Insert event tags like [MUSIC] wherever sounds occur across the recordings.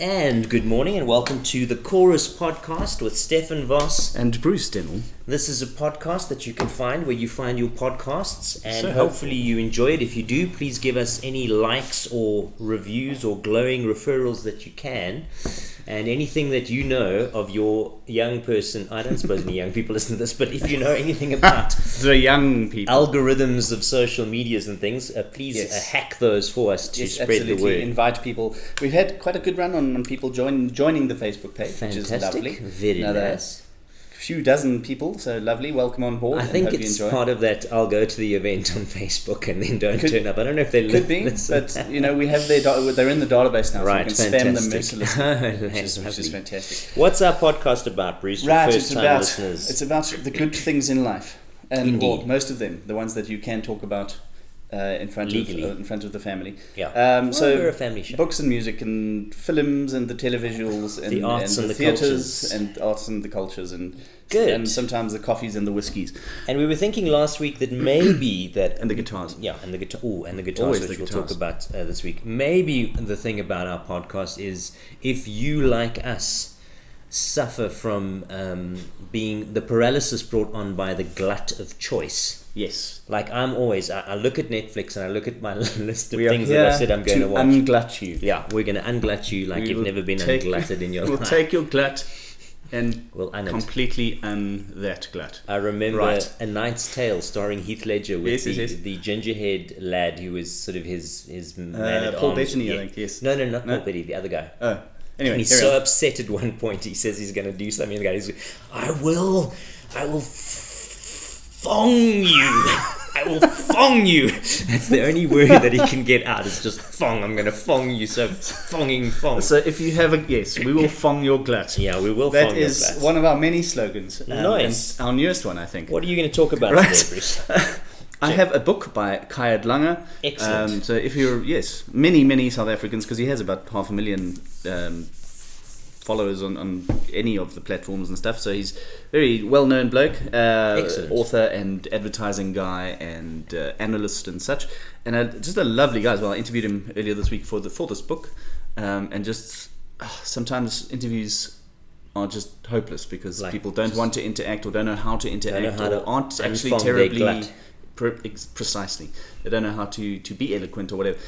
And good morning, and welcome to the Chorus Podcast with Stefan Voss. And Bruce Dennill. This is a podcast that you can find where you find your podcasts, and So hopefully you enjoy it. If you do, please give us any likes or reviews or glowing referrals that you can. And anything that you know of your young person, I don't suppose any young people listen to this, but if you know anything [LAUGHS] about The young people. algorithms of social medias and things, uh, please Yes. uh, hack those for us to Yes, spread the absolutely. word. Invite people. We've had quite a good run on, on people join, joining the Facebook page, which is Fantastic, lovely. very Another nice. Few dozen people, so lovely. Welcome on board. I think it's part of that. I'll go to the event on [LAUGHS] Facebook and then don't Could- turn up. I don't know if they Could be, listen. but you know we have their da- they're in the database now, Right, so we can spam them mercilessly, [LAUGHS] which is, which is fantastic. What's our podcast about, Bruce? Right, it's about listeners. it's about the good things in life, and Indeed. well, most of them, the ones that you can talk about uh, in front Legally. of uh, in front of the family. yeah. Um, Well, so we're a family show. books and music and films and the televisuals and The arts and the theatres and arts and the cultures and Good. and sometimes the coffees and the whiskies And we were thinking last week that maybe [COUGHS] that and the guitars. yeah, and the guitar. Oh, and the guitars, Always which the guitars. we'll talk about uh, this week. Maybe the thing about our podcast is if you, like us, suffer from um, being the paralysis brought on by the glut of choice. Yes, Like I'm always, I, I look at Netflix and I look at my [LAUGHS] list of we things that I said I'm going to, to watch. unglut you. yeah, we're going to unglut you like We you've never been unglutted in your [LAUGHS] life. We'll take your glut and [LAUGHS] We'll un completely un that glut. I remember Right. A Knight's Tale starring Heath Ledger with Yes, the, yes, yes. the ginger-haired lad who was sort of his his man at Uh, Paul arms. Bettany, I Yeah. think. Yes. No, no, not No? Paul Bettany, the other guy. Oh, anyway, and he's so on. upset at one point. He says he's going to do something. The guy is, I will, I will fong you. I will fong you. That's the only word that he can get out. It's just fong. I'm going to fong you. So fonging fong. So if you have a yes, we will fong your glut. yeah, we will. That fong your is glass. one of our many slogans. um, Nice. and Our newest one, I think. What are you going to talk about Right. today, Bruce? [LAUGHS] I have a book by Khaya Dlanga. Excellent. Um, so if you're yes, many many South Africans because he has about half a million um, followers on, on any of the platforms and stuff. So he's very well known bloke, uh, author and advertising guy and uh, analyst and such, and uh, just a lovely guy as well. I interviewed him earlier this week for the for this book, um, and just uh, sometimes interviews. Are just hopeless because Like, people don't want to interact or don't know how to interact or to aren't actually terribly. Pre- precisely. They don't know how to, to be eloquent or whatever.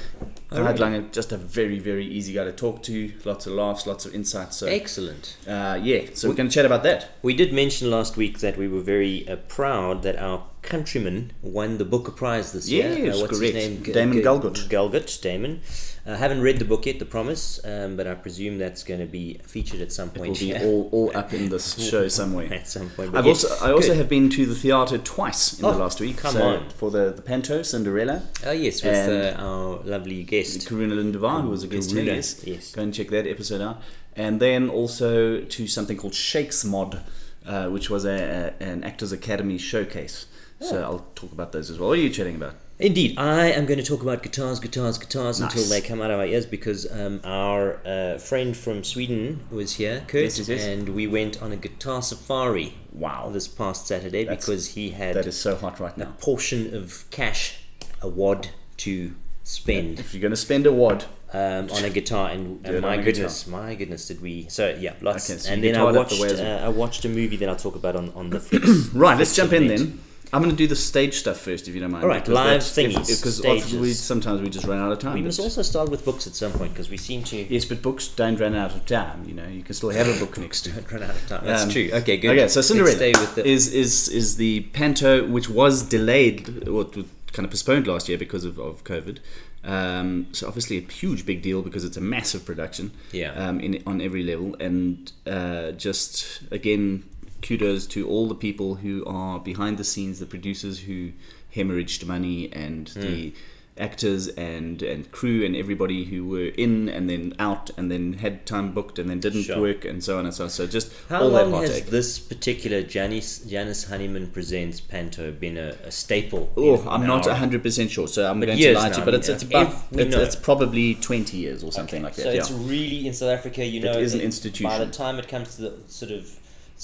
Khaya really? Dlanga, just a very, very easy guy to talk to. Lots of laughs, lots of insights. So, Excellent. uh, yeah, so we're going to chat about that. We did mention last week that we were very uh, proud that our countryman won the Booker Prize this year. Yes, uh, what's correct. his name? G- Damon G- Galgut. Galgut, Damon. I haven't read the book yet, The Promise, um, but I presume that's going to be featured at some point. It will be here. all, all up in this [LAUGHS] show somewhere. at some point. I've yes, also I also good. have been to the theatre twice in Oh, the last week. come so on. For the, the Panto, Cinderella, Oh yes, with uh, our lovely guest. Kiruna-Lind Devar, who was a guest here. Kiruna, Yes. yes. Go and check that episode out. And then also to something called Shakes Mod, uh, which was a, a, an Actors Academy showcase. So. I'll talk about those as well. What are you chatting about? Indeed, I am going to talk about guitars, guitars, guitars until they come out of our ears because um, our uh, friend from Sweden was here, Kurt, Yes, yes, yes. and we went on a guitar safari. Wow. This past Saturday That's- because he had That is so hot right now. a portion of cash, a wad to spend If you're going to spend a wad, um, on a guitar, and, [LAUGHS] and my goodness, my goodness, did we? So yeah, lots. Okay, so and then I the watched, way uh, I watched a movie that I'll talk about on on the [COUGHS] flips. right? Let's jump in then. I'm going to do the stage stuff first, if you don't mind. All right, live thingies, Because we, sometimes we just run out of time. We must also start with books at some point because we seem to Yes, but books don't run out of time. You know, you can still have a book next to [LAUGHS] it. run out of time. That's Um, true. Okay, good. Okay, so Cinderella the, is is is the panto which was delayed or kind of postponed last year because of, of COVID. Um, so obviously a huge big deal because it's a massive production. Yeah. Um, in on every level, and uh, just again, kudos to all the people who are behind the scenes, the producers who hemorrhaged money, and Hmm. the actors and and crew and everybody who were in and then out and then had time booked and then didn't Sure. work and so on and so on. So just How all that long has this particular Janice Janice Honeyman presents Panto been a, a staple? Oh, I'm not 100% sure, so I'm But going to lie to you. But it's, it's about it's, it's probably 20 years or something like that. So yeah. it's really in South Africa. You know, is an institution. By the time it comes to the sort of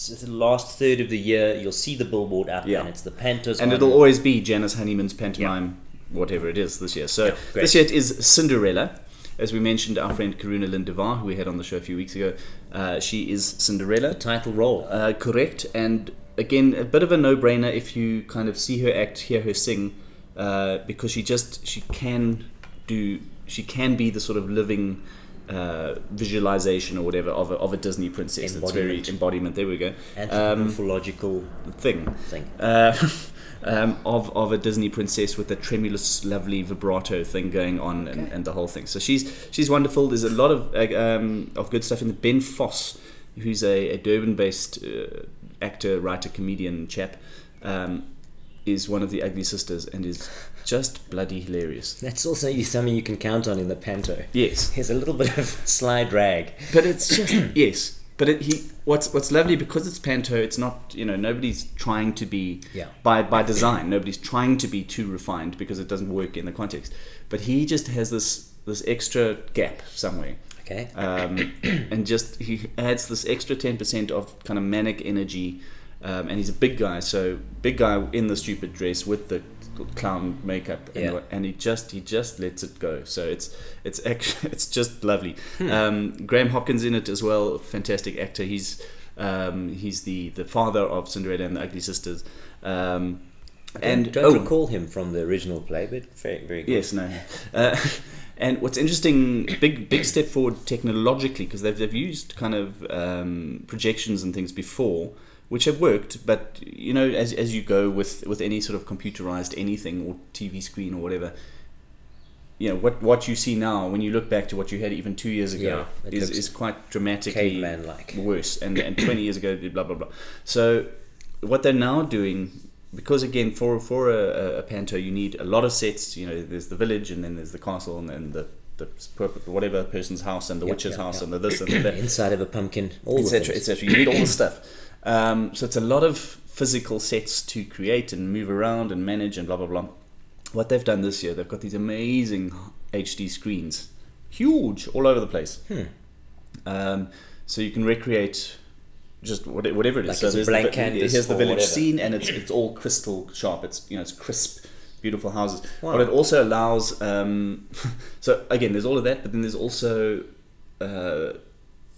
the last third of the year, you'll see the billboard up, Yeah. and it's the Pantos. and it'll always be Janice Honeyman's pantomime, whatever it is this year. So great. this year it is Cinderella. as we mentioned, our friend Kiruna-Lind Devar, who we had on the show a few weeks ago, uh, she is Cinderella. Title role. Uh, correct. And again, a bit of a no-brainer if you kind of see her act, hear her sing, uh, because she just she can do she can be the sort of living uh, visualization or whatever of a, of a Disney princess. It's very Embodiment. embodiment. There we go. Um, Anthropological thing. thing. Uh, [LAUGHS] um, of of a Disney princess with a tremulous, lovely vibrato thing going on, and, and the whole thing. So she's she's wonderful. There's a lot of uh, um, of good stuff in the Ben Voss, who's a, a Durban-based uh, actor, writer, comedian chap, um, is one of the Ugly Sisters and is just bloody hilarious. That's also something you can count on in the panto. Yes, [LAUGHS] Here's a little bit of sly drag. but it's just [COUGHS] yes. But it, he what's what's lovely because it's panto. It's not you know nobody's trying to be Yeah. by by design. Nobody's trying to be too refined because it doesn't work in the context. But he just has this this extra gap somewhere. Okay. Um, [COUGHS] and just he adds this extra ten percent of kind of manic energy, um, and he's a big guy, so big guy in the stupid dress with the clown makeup, and, Yeah. and he just he just lets it go. So it's it's actually [LAUGHS] it's just lovely. Um, Graham Hopkins in it as well, fantastic actor. He's um, he's the the father of Cinderella and the Ugly Sisters. Um, and don't oh, recall him from the original play, but very, very good. Yes, no. Uh, [LAUGHS] and what's interesting, big big step forward technologically because they've they've used kind of um, projections and things before, which have worked. But you know, as as you go with with any sort of computerized anything or TV screen or whatever. You know what what you see now when you look back to what you had even two years ago Yeah, is, is quite dramatically caveman-like. worse, and and twenty years ago blah blah blah. So what they're now doing because again for for a, a panto you need a lot of sets you know there's the village and then there's the castle and then the the whatever person's house and the Yep, witch's yep, house yep. and the this and the that [COUGHS] Inside of a pumpkin, all etc etc you need all the stuff um, so it's a lot of physical sets to create and move around and manage and blah blah blah what they've done this year they've got these amazing HD screens huge all over the place Hmm. um, so you can recreate just whatever it is. Like so it's a there's blank the, canvas here's the village whatever. scene, and it's it's all crystal sharp. It's you know it's crisp, beautiful houses. Wow. But it also allows. Um, [LAUGHS] so again, there's all of that, but then there's also. Uh,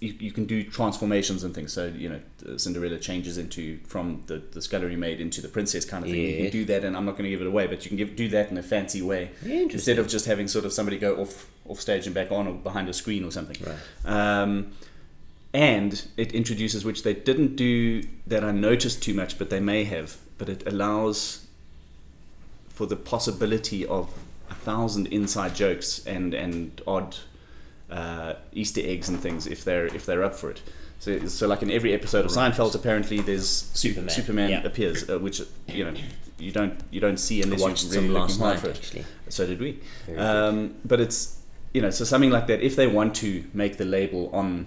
you, you can do transformations and things. So you know, Cinderella changes into from the, the scullery maid into the princess kind of thing. You can do that, and I'm not going to give it away, but you can give, do that in a fancy way Interesting. instead of just having sort of somebody go off off stage and back on or behind a screen or something. Right. Um, and it introduces which they didn't do that I noticed too much, but they may have. But it allows for the possibility of a thousand inside jokes and and odd uh, Easter eggs and things if they're if they're up for it. So, so like in every episode of Right. Seinfeld, apparently there's Superman, Superman, yeah. appears, uh, which you know you don't you don't see unless you're some really last looking hard night, for it. actually. So did we. Um, but it's you know so something like that. If they want to make the label on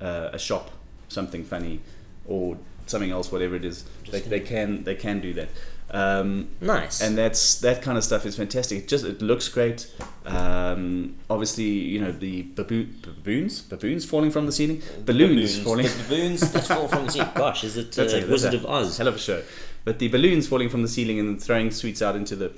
uh, a shop something funny or something else, whatever it is, they, they can they can do that. Um, Nice. and that's that kind of stuff is fantastic. It just it looks great. Um, obviously, you know the baboo- baboons, baboons falling from the ceiling, balloons falling. The balloons that fall from the ceiling. Gosh, is it [LAUGHS] uh, That's a- that's Wizard a of Oz? Hell of a show. But the balloons falling from the ceiling and throwing sweets out into the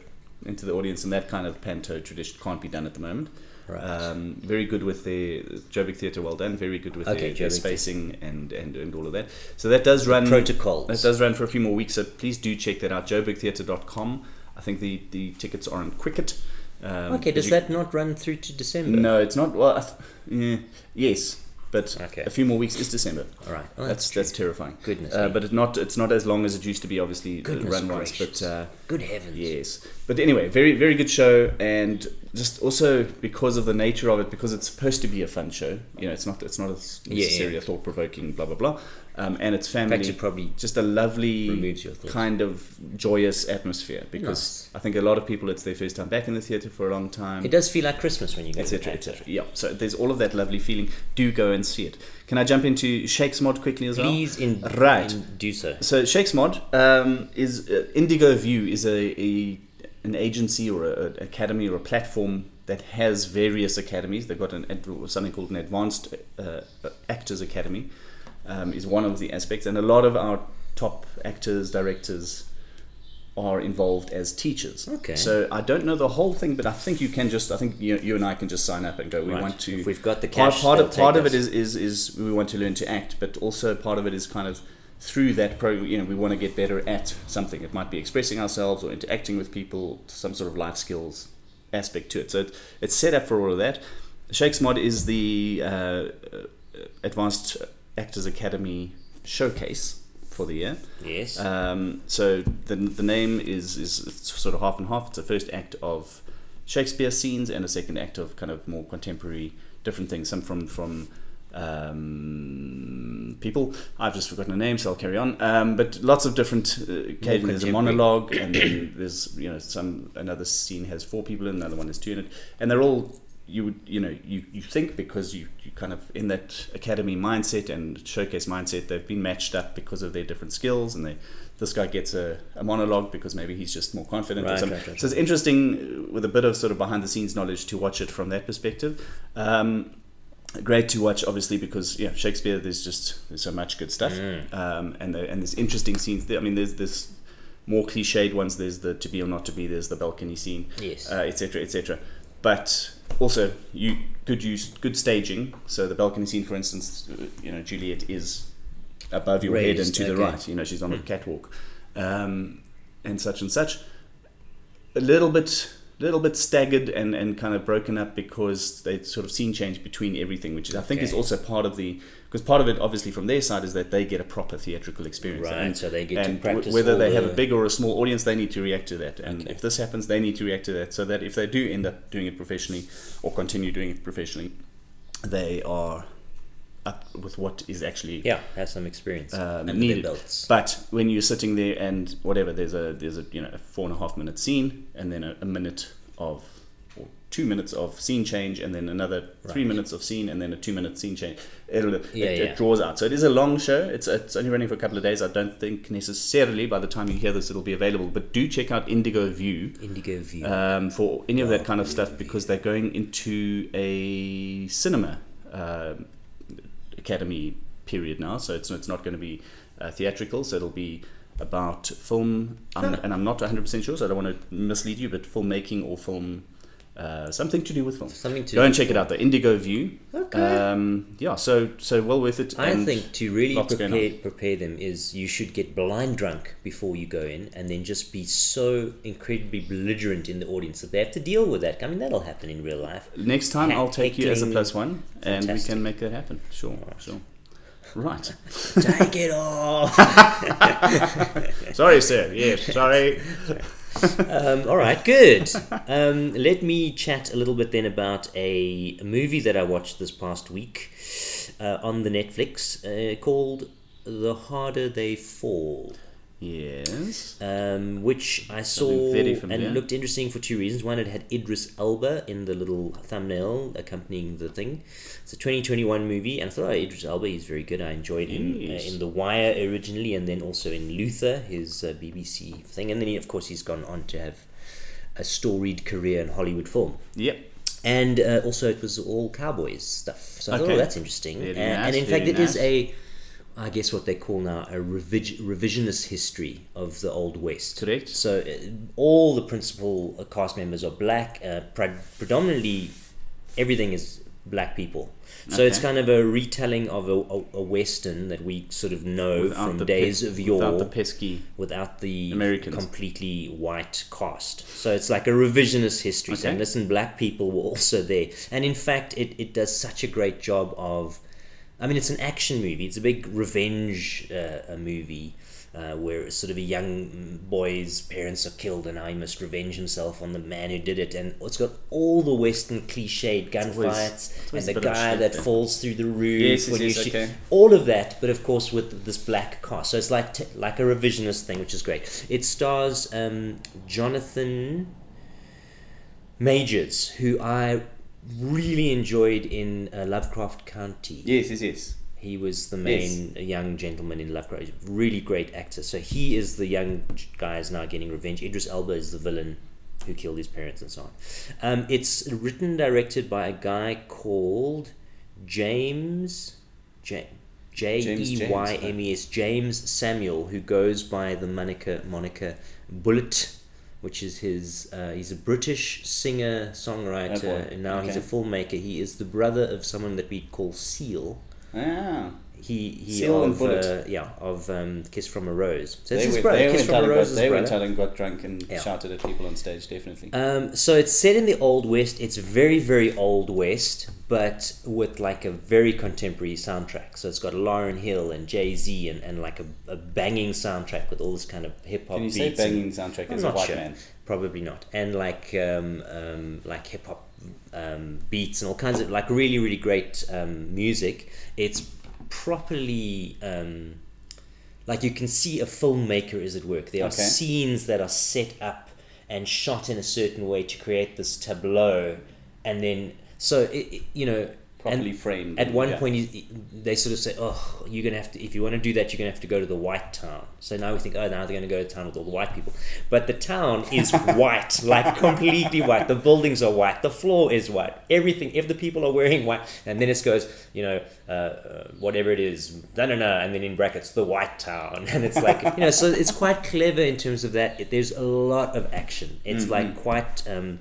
into the audience and that kind of panto tradition can't be done at the moment. Right. Um, very good with the Joburg Theatre, well done. Very good with Okay, their, their spacing and, and, and all of that. So that does run protocols. That does run for a few more weeks. So please do check that out. JoburgTheatre.com. I think the, the tickets are on Quicket. Um, okay, does you- that not run through to December? No, it's not. Well, I th- yeah, yes, but Okay. a few more weeks is December. All right. Oh, that's true. that's terrifying. Goodness Uh, but it's not it's not as long as it used to be. Obviously, uh, Goodness run gracious. but uh, Good heavens. yes. But anyway, very very good show, and just also because of the nature of it, because it's supposed to be a fun show. You know, it's not it's not as Yeah, necessarily yeah. a thought provoking blah blah blah, um, and it's In family. fact, it probably just a lovely Removes your thoughts. kind of joyous atmosphere because I think a lot of people it's their first time back in the theatre for a long time it does feel like Christmas when you go to the etc etc yeah so there's all of that lovely feeling do go and see it can i jump into shakes mod quickly as well Please in, Right. in do so. so shakes mod um, is uh, indigo view is a, a an agency or a, a academy or a platform that has various academies they've got an something called an advanced uh, actors academy um, is one of the aspects and a lot of our top actors directors are involved as teachers. Okay. So I don't know the whole thing, but I think you can just. I think you, you and I can just sign up and go. We Right. want to. If we've got the part, cash, part of they'll part of it is, is is we want to learn to act, but also part of it is kind of through that program. You know, we want to get better at something. It might be expressing ourselves or interacting with people, some sort of life skills aspect to it. So it, it's set up for all of that. Shakes Mod is the uh, uh, Advanced Actors Academy showcase for the year. Yes. Um, so the, the name is, is sort of half and half. It's a first act of Shakespeare scenes and a second act of kind of more contemporary different things. Some from from um, people. I've just forgotten the name, so I'll carry on. Um, but lots of different. Uh, occasionally there's a monologue, and then there's you know some another scene has four people in, another one has two in it, and they're all you would you know you, you think because you, you kind of in that academy mindset and showcase mindset they've been matched up because of their different skills and they this guy gets a, a monologue because maybe he's just more confident or something. right, right, so it's interesting with a bit of sort of behind the scenes knowledge to watch it from that perspective um, great to watch obviously because yeah shakespeare there's just there's so much good stuff Mm. um, and the, and there's interesting scenes there. i mean there's this more cliched ones there's the to be or not to be there's the balcony scene yes. uh, etc etc but also you good use good staging. So the balcony scene for instance you know juliet is above your head and to the right. You know she's on a catwalk um, and such and such. A little bit little bit staggered and, and kind of broken up because they sort of scene change between everything which i think is also part of the because part of it obviously from their side is that they get a proper theatrical experience. Right, and, so they get to and w- practice whether they have a big or a small audience they need to react to that. And Okay. if this happens they need to react to that so that if they do end up doing it professionally or continue doing it professionally they are up with what is actually yeah, have some experience um, needed. belts. But when you're sitting there and whatever, there's a there's a you know a four and a half minute scene, and then a, a minute of or two minutes of scene change, and then another three minutes of scene, and then a two minute scene change. It'll, Yeah, it, yeah. it draws out. So it is a long show. It's it's only running for a couple of days. I don't think necessarily by the time you hear this it'll be available. But do check out Indigo View Indigo View. um, for any of that kind of stuff because they're going into a cinema um academy period now. So it's it's not going to be uh, theatrical. So it'll be about film, um, and I'm not 100 percent sure, so I don't want to mislead you, but filmmaking or film. Uh, something to do with film. Something to Go do and check it out. The Indigo View. Okay. Um, yeah. So so well worth it. I think to really prepare prepare them is you should get blind drunk before you go in, and then just be so incredibly belligerent in the audience that they have to deal with that. I mean, that'll happen in real life. Next time I'll take you as a plus one, and we can make that happen. Sure, sure. Right. [LAUGHS] Take it off. [LAUGHS] sorry, sir. Yes, sorry. [LAUGHS] um, all right, good. Um, let me chat a little bit then about a, a movie that I watched this past week uh, on the Netflix uh, called "The Harder They Fall." Yes. um, which I saw and looked interesting for two reasons. One, it had Idris Elba in the little thumbnail accompanying the thing. It's a 2021 movie, and I thought, oh, Idris Elba, he's very good. I enjoyed him uh, in The Wire originally, and then also in Luther, his uh, BBC thing. And then, he, of course, he's gone on to have a storied career in Hollywood film. Yep. And uh, also, it was all cowboys stuff. So I thought, oh, that's interesting. Nice, and in fact, very it is a, I guess what they call now a revi- revisionist history of the Old West. Correct. So uh, all the principal uh, cast members are black. Uh, pre- predominantly, everything is black people. So it's kind of a retelling of a, a, a western that we sort of know Without from the days pe- of yore Without the pesky. without the Americans. completely white cast. So it's like a revisionist history. Okay. Saying, listen, black people were also there. And in fact, it, it does such a great job of. I mean, it's an action movie. It's a big revenge uh, a movie uh, where sort of a young boy's parents are killed and now he must revenge himself on the man who did it. And it's got all the Western cliched gunfights and the a bit of guy that falls through the roof Yes, yes, you yes, shoot- okay. all of that, but of course with this black cast. So it's like t- like a revisionist thing, which is great. It stars um, Jonathan Majors, who I really enjoyed in uh, Lovecraft Country. Yes, yes, yes. He was the main young gentleman in Lovecraft. Really great actor. So he is the young guy is now getting revenge. Idris Elba is the villain who killed his parents and so on. Um, it's written and directed by a guy called James. Ja- J James E Y M E S Jeymes Samuel, who goes by the moniker moniker Bullet, which is his. Uh, he's a British singer songwriter, Oh, and now he's a filmmaker. He is the brother of someone that we call Seal. Ah, He he Seal and of uh, yeah of um, Kiss from a Rose. So it's they his went, brother. they Kiss went from a and Rose got, they went out and got drunk and Yeah. shouted at people on stage. Definitely. Um, so it's set in the Old West. It's very, very Old West, but with like a very contemporary soundtrack. So it's got Lauryn Hill and Jay Z and, and like a, a banging soundtrack with all this kind of hip hop Can you beats. say and- banging soundtrack I'm as a white sure. man? Probably not. And like um, um, like hip hop um, beats and all kinds of like really, really great um, music. It's properly. Um, like you can see a filmmaker is at work. There are Okay. scenes that are set up and shot in a certain way to create this tableau, and then so it, it- you know. Properly and framed. At one yeah. point, you, they sort of say, "Oh, you're gonna have to. If you want to do that, you're gonna have to go to the white town." So now we think, "Oh, now they're gonna go to town with all the white people." But the town is [LAUGHS] white, like completely white. The buildings are white. The floor is white. Everything. If the people are wearing white, and then it goes, you know, uh, uh, whatever it is, no, no, no, and then in brackets, the white town, [LAUGHS] and it's like, you know, so it's quite clever in terms of that. It, there's a lot of action. It's like quite. Um,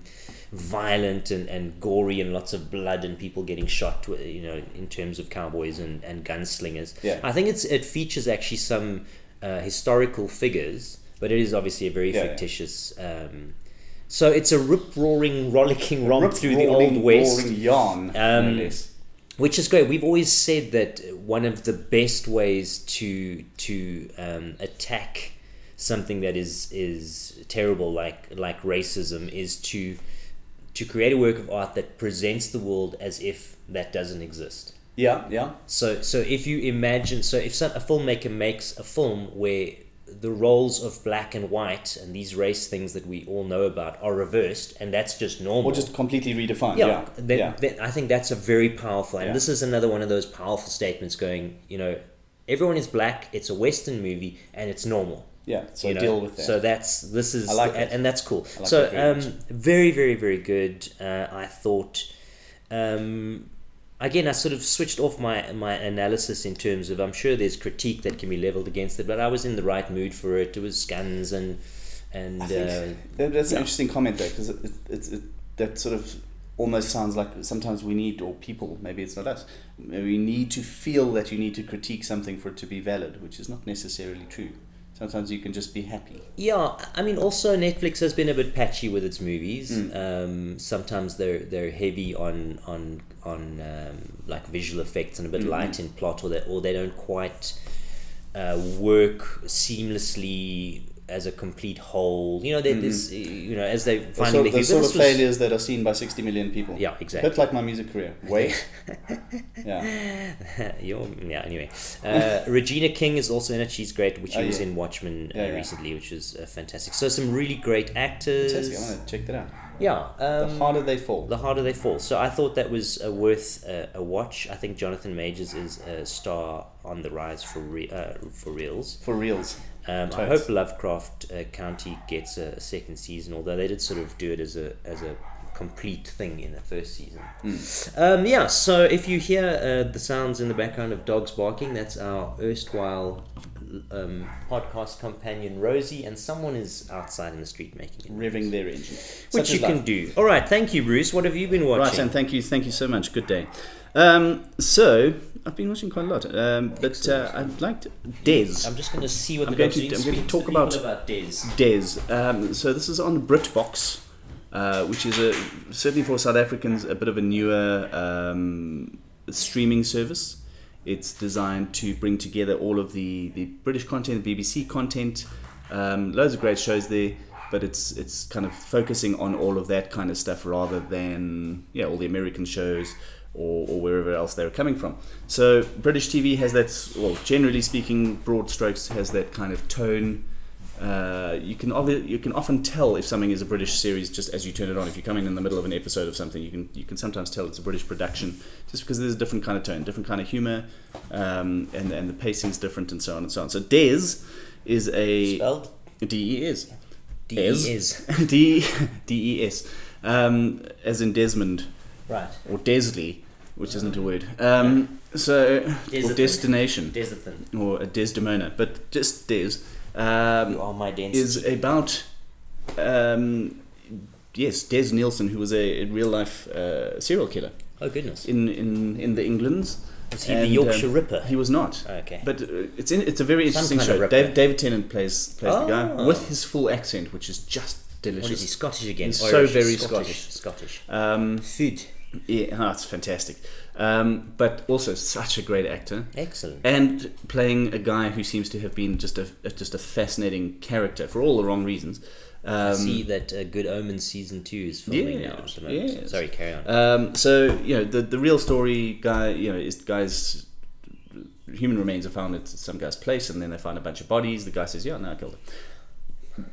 violent and, and gory and lots of blood and people getting shot you know in terms of cowboys and, and gunslingers Yeah. i think it's it features actually some uh, historical figures but it is obviously a very Yeah, yeah. fictitious um, so it's a rip roaring rollicking romp through the old west yarn, Um, which is great. We've always said that one of the best ways to to um, attack something that is is terrible, like like racism, is to to create a work of art that presents the world as if that doesn't exist. Yeah, yeah. So so if you imagine, so if some, a filmmaker makes a film where the roles of black and white and these race things that we all know about are reversed, and that's just normal Or just completely redefined. yeah, Yeah, then, yeah. then I think that's a very powerful, and Yeah. this is another one of those powerful statements going, you know, everyone is black, it's a Western movie, and it's normal. Yeah. So you know? deal with that. So that's this is like and, and that's cool. like so very um, very very very good. Uh, I thought. Um, Again, I sort of switched off my, my analysis in terms of I'm sure there's critique that can be leveled against it, but I was in the right mood for it. It was guns and and uh, that, that's yeah. an interesting comment though, because it, it, it's it, that sort of almost sounds like sometimes we need, or people, maybe it's not us, we need to feel that you need to critique something for it to be valid, which is not necessarily true. Sometimes you can just be happy. Yeah, I mean, also Netflix has been a bit patchy with its movies. Mm. Um, sometimes they're they're heavy on on on um, like visual effects and a bit Mhm. light in plot, or they or they don't quite uh, work seamlessly as a complete whole. You know, they this you know as they The finding sort, their the sort of failures that are seen by 60 million people. Yeah, A exactly. bit like my music career. Wait. [LAUGHS] yeah. [LAUGHS] Yeah. Anyway, uh, [LAUGHS] Regina King is also in it. She's great. Which she Oh, was yeah. in Watchmen uh, Yeah, yeah. recently, which is uh, fantastic. So some really great actors. Fantastic. I want to check that out. Yeah. Um, the harder they fall. the harder they fall. So I thought that was uh, worth uh, a watch. I think Jonathan Majors is a star on the rise for re- uh, for reals. for reals. Um, I hope Lovecraft uh, Country gets a, second season, although they did sort of do it as a as a complete thing in the first season. Hmm. Um, yeah, so if you hear uh, the sounds in the background of dogs barking, that's our erstwhile um, podcast companion Rosie, and someone is outside in the street making it. Revving their engine. Which you can do. All right, thank you, Bruce. What have you been watching? Right, and thank you, thank you so much. Good day. Um, so I've been watching quite a lot, um, but uh, I'd like to Des. I'm just going to see what I'm the going to-. I'm going to talk about- about Des. Des. Um, so this is on BritBox, uh, which is a certainly for South Africans a bit of a newer um, streaming service. It's designed to bring together all of the, the British content, the BBC content, um, loads of great shows there. But it's it's kind of focusing on all of that kind of stuff rather than yeah all the American shows or, or wherever else they're coming from. So British TV has that well generally speaking broad strokes has that kind of tone uh, you can obvi- you can often tell if something is a British series just as you turn it on. If you come in in the middle of an episode of something, you can you can sometimes tell it's a British production just because there's a different kind of tone, different kind of humor, um, and and the pacing's different and so on and so on. So Des is a Spelled D E is D is. D [LAUGHS] D E S um, as in Desmond Right. or Desley, which isn't a word. Um, so or destination or a Desdemona, but just Des. Um, You are my density. is about um, yes Des Nilsen, who was a, a real life uh, serial killer oh goodness. in in in the Englands. Was he the Yorkshire um, Ripper? He was not. Okay. But uh, it's in, it's a very Some interesting show. Dave, David Tennant plays plays the guy Oh. with his full accent, which is just What is he delicious. Scottish again? He's Irish, so very Scottish. Scottish. Um, Food. yeah, oh, it's fantastic. Um, but also such a great actor. Excellent. and playing a guy who seems to have been just a, just a fascinating character for all the wrong reasons. Um, I see that uh, Good Omens season two is filming Yeah, now at the moment. Sorry, carry on. Um, so you know the the real story guy you know is the guy's human remains are found at some guy's place and then they find a bunch of bodies. The guy says, "Yeah, no, I killed him."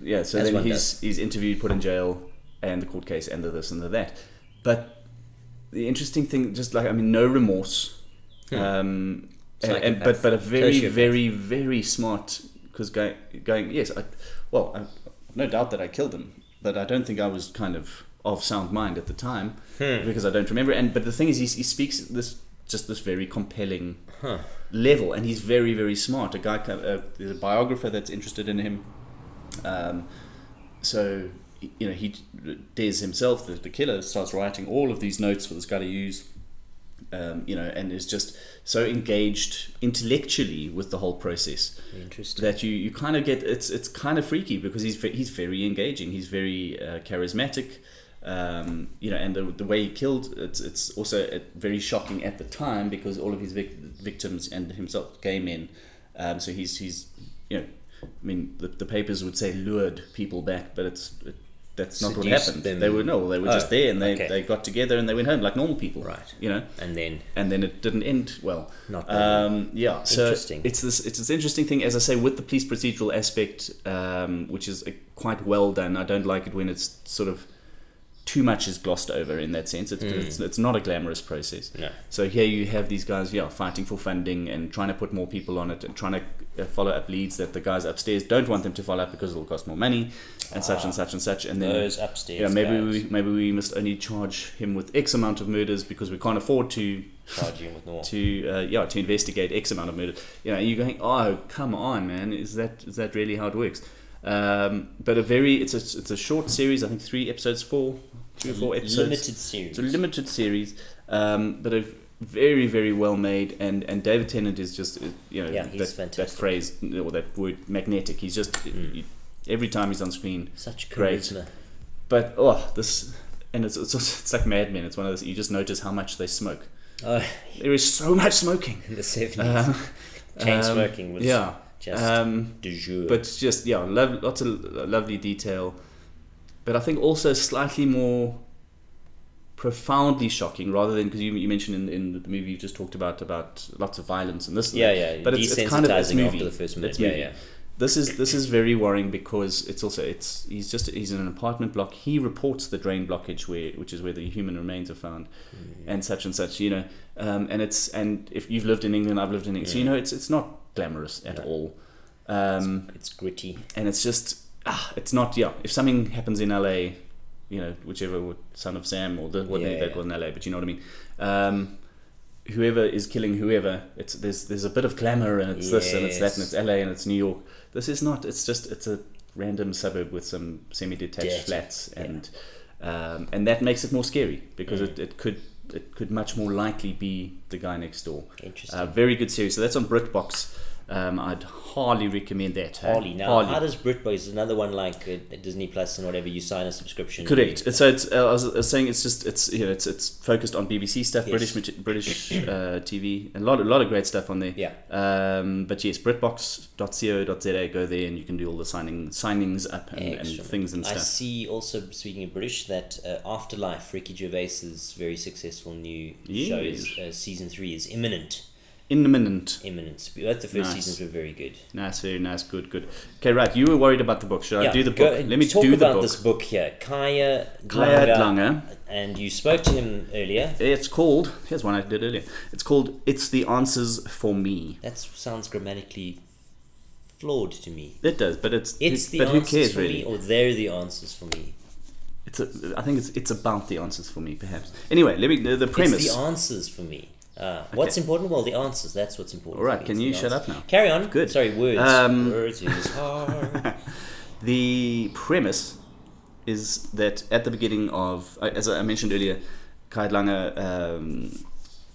Yeah, so As then he's does. he's interviewed, put in jail, and the court case, and the this and the that. But the interesting thing, just like I mean, no remorse. Um, and, and- but but a very very very smart because going going yes I, well I, no doubt that I killed him but I don't think I was kind of of sound mind at the time Hmm. because I don't remember and but the thing is he, he speaks this just this very compelling Huh. level and he's very very smart a guy uh, a biographer that's interested in him um, so you know he Des himself the, the killer starts writing all of these notes for this guy to use um, you know and is just so engaged intellectually with the whole process Interesting. that you, you kind of get it's it's kind of freaky because he's he's very engaging he's very uh, charismatic um, you know and the, the way he killed it's it's also uh, very shocking at the time because all of his vic- victims and himself came in. um, so he's he's you know I mean the, the papers would say lured people back but it's it, that's not what happened them. they were no they were Oh, just there and they, okay. they got together and they went home like normal people Right. you know And then and then it didn't end well. Not that um, yeah. So Interesting. it's this it's this interesting thing, as I say, with the police procedural aspect, um, which is uh, quite well done. I don't like it when it's sort of too much is glossed over in that sense. It's, it's, it's not a glamorous process. Mm. No. So here you have these guys, yeah, fighting for funding and trying to put more people on it and trying to follow up leads that the guys upstairs don't want them to follow up because it'll cost more money and such and such and such. And then those upstairs. yeah, maybe guys we maybe we must only charge him with X amount of murders because we can't afford to charge him with more. to uh, yeah to investigate X amount of murders. You know, you're going, oh come on, man, is that is that really how it works? Um, but a very it's a it's a short series. I think three episodes, four, three or four episodes. Limited series. It's a limited series, um, but a very very well made. And and David Tennant is just uh, you know Yeah, he's that, that. Mm. phrase or that word magnetic. He's just he- every time he's on screen. Such Great. But oh, this and it's it's, also, it's like Mad Men. It's one of those you just notice how much they smoke. Oh, There is so much smoking. in [LAUGHS] the seventies, Um, chain um, smoking was yeah. just Um, de jour. but just yeah, lo- lots of lovely detail. But I think also slightly more profoundly shocking, rather than because you, you mentioned in, in the movie you just talked about about lots of violence and this. yeah, yeah. But it's, it's kind of it's movie. after the first minute. It's Yeah, yeah. This is this is very worrying because it's also it's he's just he's in an apartment block. He reports the drain blockage where which is where the human remains are found, Mm. and such and such. You know, um, and it's and if you've lived in England, I've lived in England, so you know it's it's not glamorous at No. all, um, It's gritty. and it's just ah, it's not yeah. If something happens in LA, you know, whichever son of Sam or the, what Yeah, that yeah. was in LA, but you know what I mean. Um, whoever is killing whoever, it's there's there's a bit of glamour and it's this and it's that and it's LA and it's New York. This is not. It's just it's a random suburb with some semi-detached flats Yeah. and um, and that makes it more scary because Mm. it, it could it could much more likely be the guy next door. Interesting. Uh, very good series. So that's on BritBox. Um, I'd hardly recommend that. hey? Harley. Now, Hardly. how does BritBox? Is another one like uh, Disney Plus and whatever. You sign a subscription. Correct. So it's, uh, I, was, I was saying it's just it's you know it's it's focused on BBC stuff, Yes. British British uh, TV, and a lot a lot of great stuff on there. Yeah. Um, but yes, Britbox.co.za. Go there and you can do all the signing signings up and, and things and stuff. I see also, speaking of British, that uh, Afterlife, Ricky Gervais's very successful new show, is, uh, season three is imminent. Imminent. Imminent. Both the first Nice. seasons were very good. Nice, very nice, good, good. Okay, right. You were worried about the book. Should I do the book? Let me talk do the about book. this book here. Khaya Khaya. And you spoke to him earlier. It's called. Here's one I did earlier. It's called "It's the Answers for Me." That sounds grammatically flawed to me. It does, but it's It's the but who answers cares for really? me, or they're the answers for me. it's a, I think it's it's about the answers for me, perhaps. Anyway, let me the, the premise. It's the answers for me. Uh, What's important? Well, the answers. That's what's important. All right, can you shut answers. up now? Carry on. Good. Sorry, words. Um, words is [LAUGHS] hard. The premise is that at the beginning of, uh, as I mentioned earlier, Khaya Dlanga, um,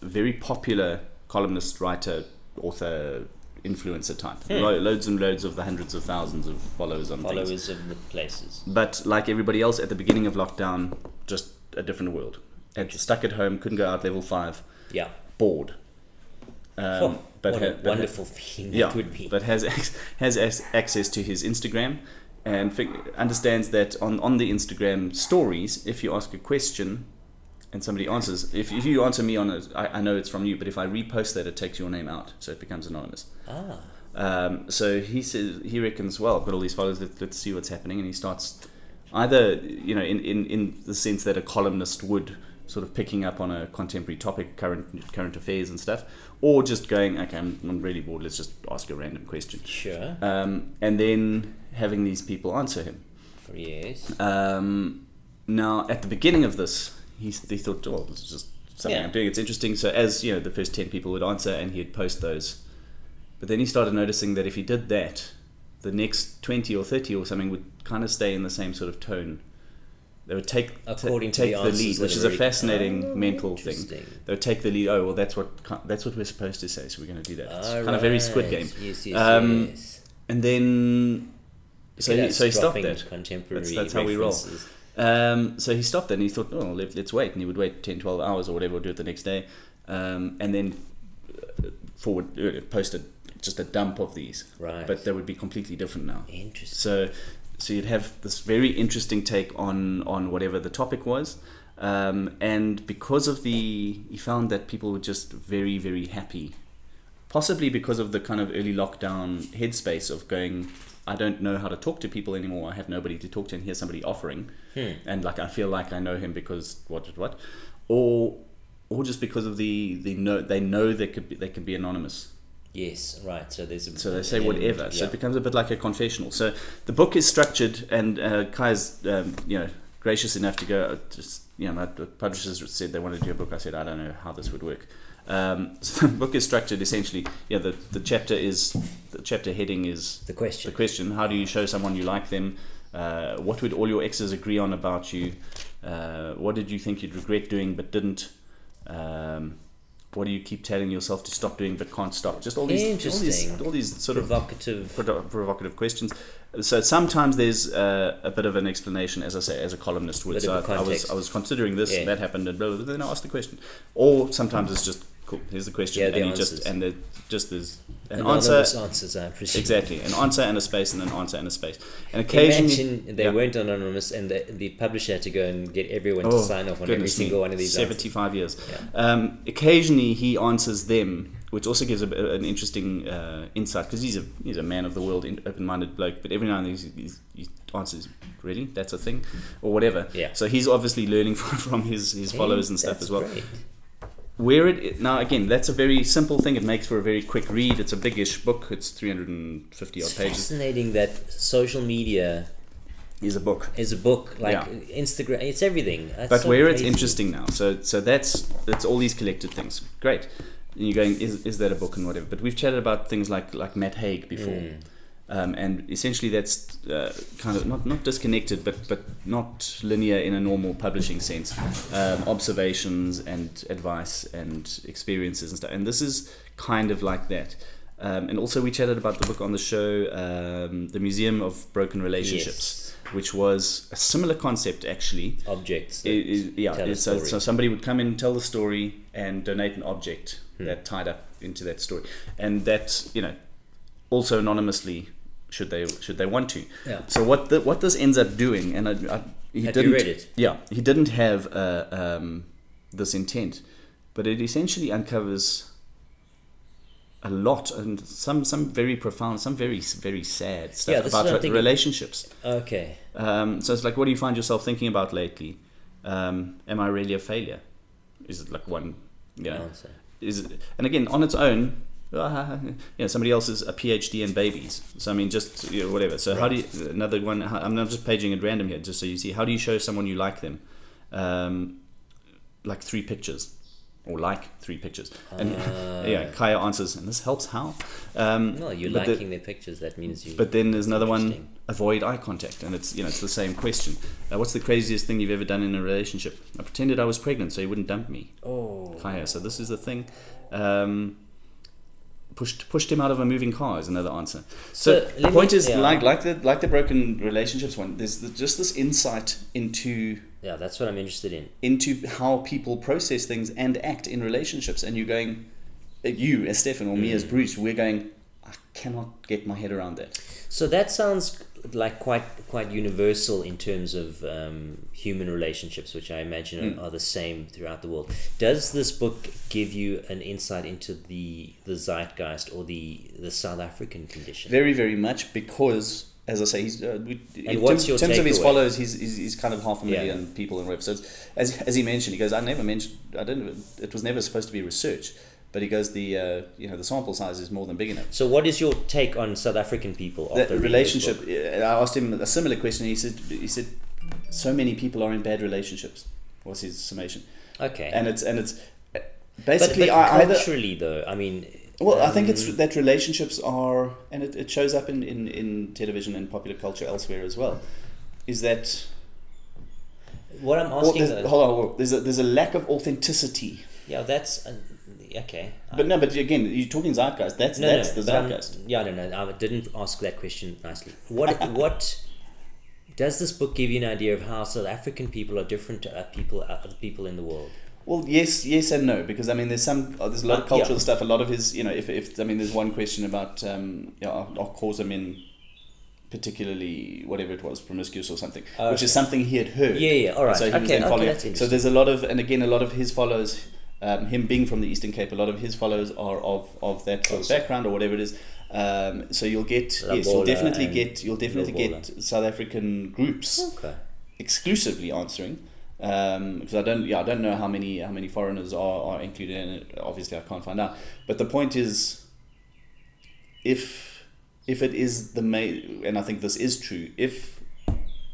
very popular columnist, writer, author, influencer type. Hmm. Lo- loads and loads of the hundreds of thousands of followers on things. Followers of the places. But like everybody else at the beginning of lockdown, just a different world. Had stuck at home, couldn't go out level five, Yeah. Bored. Um, Oh, but what ha- a but ha- wonderful feeling that yeah, would be. but has ex- has ac- access to his Instagram and fig- understands that on, on the Instagram stories, if you ask a question and somebody answers, if, if you answer me on it, I, I know it's from you, but if I repost that, it takes your name out, so it becomes anonymous. ah. Um, so he says he reckons, well, I've got all these followers. Let, let's see what's happening, and he starts either you know in, in, in the sense that a columnist would sort of picking up on a contemporary topic, current current affairs and stuff, or just going, okay, I'm, I'm really bored. Let's just ask a random question, Sure. um, and then having these people answer him. yes. Um, now, at the beginning of this, he, he thought, oh, this is just something Yeah. I'm doing. It's interesting. So, as you know, the first ten people would answer, and he'd post those. But then he started noticing that if he did that, the next twenty or thirty or something would kind of stay in the same sort of tone. They would take According to take the the, lead, which is a fascinating Oh, mental thing. They would take the lead. Oh, well, that's what that's what we're supposed to say, so we're going to do that. It's All kind of very Squid. Game. Yes, yes, Um, yes. And then, so Look he, so he stopped dropping that. Contemporary That's- that's how we roll. references. Um, so he stopped that and he thought, oh, let, let's wait. And he would wait 10, 12 hours or whatever, or do it the next day. Um, and then uh, forward, uh, posted just a dump of these. Right. But they would be completely different now. Interesting. So, so you'd have this very interesting take on, on whatever the topic was. Um, and because of the, he found that people were just very, very happy. Possibly because of the kind of early lockdown headspace of going, I don't know how to talk to people anymore. I have nobody to talk to, and here's somebody offering, Hmm. and like I feel like I know him because what what what, or or just because of the the know they know they could be, they can be anonymous. Yes, right. So there's a So they say whatever. So it becomes a bit like a confessional. So the book is structured, and uh, Khaya's, um, you know, gracious enough to go. uh, Just you know, my the publishers said they wanted to do a book. I said I don't know how this would work. Um, [LAUGHS] so the book is structured essentially. Yeah, the the chapter is the chapter heading is the question. the question: How do you show someone you like them? Uh, what would all your exes agree on about you? Uh, what did you think you'd regret doing but didn't? Um, what do you keep telling yourself to stop doing but can't stop? Just all these, all these, all these sort of Provocative. provocative questions. So sometimes there's uh, a bit of an explanation, as I say, as a columnist would. So I, I was. I was considering this, Yeah. that happened, and blah, blah, blah, then I asked the question. Or sometimes it's just cool. Here's the question, Yeah, the and you just answers. and there just there's an Anonymous answer. answers, I presume. Exactly, an answer and a space, and an answer and a space. And occasionally, Imagine they Yeah. weren't anonymous and the, the publisher had to go and get everyone to Oh, sign off on every me, single one of these. answers. 75 years. Yeah. Um, occasionally, he answers them, which also gives a, an interesting uh, insight because he's a he's a man of the world, in- open-minded bloke. But every now and then he's, he's, he answers, "Really, that's a thing," or whatever. Yeah. So he's obviously learning [LAUGHS] from, from his, his followers and stuff That's as well. great. Where it now again, that's a very simple thing. It makes for a very quick read. It's a biggish book. It's 350 odd It's pages. fascinating that social media Is a book. is a book like Yeah. Instagram. It's everything. That's but so where it's interesting now so so that's that's all these collected things great and you're going is, is that a book and whatever but we've chatted about things like like matt haig before Mm. Um, and essentially that's uh, kind of not, not disconnected but but not linear in a normal publishing sense. Um, observations and advice and experiences and stuff. And this is kind of like that. Um, and also we chatted about the book on the show um, the museum of broken relationships which was a similar concept actually. Objects. it, it, yeah, tell a it's, so, so somebody would come in, tell the story, and donate an object Hmm. that tied up into that story, and that you know, also anonymously, should they should they want to. Yeah. So what the, what this ends up doing, and I, I, he Have didn't. read it? Yeah, he didn't have uh, um, this intent, but it essentially uncovers a lot and some some very profound, some very very sad stuff Yeah, about re- relationships. okay. Um, so it's like, what do you find yourself thinking about lately? Um, am I really a failure? Is it like one? Yeah. Answer. Is it, and again, on its own, uh, [LAUGHS] you know, somebody else is a PhD in babies. So I mean, just you know, whatever. So how do you another one? I'm not just paging at random here, just so you see. How do you show someone you like them? Um, like three pictures, or like three pictures. And [LAUGHS] yeah, Khaya answers, and this helps how? Um, No, you're but the- liking their pictures. That means you. but then there's another one: avoid eye contact, and it's you know it's the same question. Uh, what's the craziest thing you've ever done in a relationship? I pretended I was pregnant so you wouldn't dump me. oh. Khaya. So this is the thing. Um, pushed pushed him out of a moving car is another answer. So, So, the point me- is yeah. like like the like the broken relationships one. There's the, just this insight into Yeah, that's what I'm interested in. into how people process things and act in relationships, and you're going, uh, you as Stefan or me Mm. as Bruce, we're going. I cannot get my head around that. So that sounds like quite quite universal in terms of um, human relationships, which I imagine Hmm. are, are the same throughout the world. Does this book give you an insight into the the zeitgeist or the the South African condition? Very, very much because, as I say, he's uh, we, in terms, terms of his followers, he's, he's, he's kind of half a Yeah. million people in web. So it's, as as he mentioned, he goes, I never mentioned, I didn't. It was never supposed to be research, but he goes, the uh, you know the sample size is more than big enough. so, what is your take on South African people? The after this relationship. I asked him a similar question. He said, he said, so many people are in bad relationships. Was his summation, Okay, and it's and it's uh, but, basically but I, either. culturally, though, I mean, Well, I think um, it's that relationships are, and it, it shows up in, in, in television and popular culture elsewhere as well, is that what I'm well, asking. there's, though- hold on, hold on, there's a there's a lack of authenticity. Yeah, that's uh, okay. But no, but again, you're talking zeitgeist. That's No, that's no, the zeitgeist. yeah, no, no, I didn't ask that question nicely. What [LAUGHS] what does this book give you an idea of how South African people are different to other people other people in the world? Well, yes, yes, and no, because I mean, there's some uh, there's a lot of Uh, cultural yeah. stuff. A lot of his, you know, if, if I mean, there's one question about um, yeah, are, cause Xhosa men particularly whatever it was promiscuous or something, Oh, which is something he had heard. Yeah, yeah, all right. So he was Okay, then okay, following. so there's a lot of, and again, a lot of his followers, um, him being from the Eastern Cape, a lot of his followers are of of that sort of background or whatever it is. Um, so you'll get yes, you'll definitely get you'll definitely get South African groups Okay. exclusively answering. Um, because I don't, yeah, I don't know how many how many foreigners are, are included in it. Obviously, I can't find out. But the point is, if if it is the main, and I think this is true, if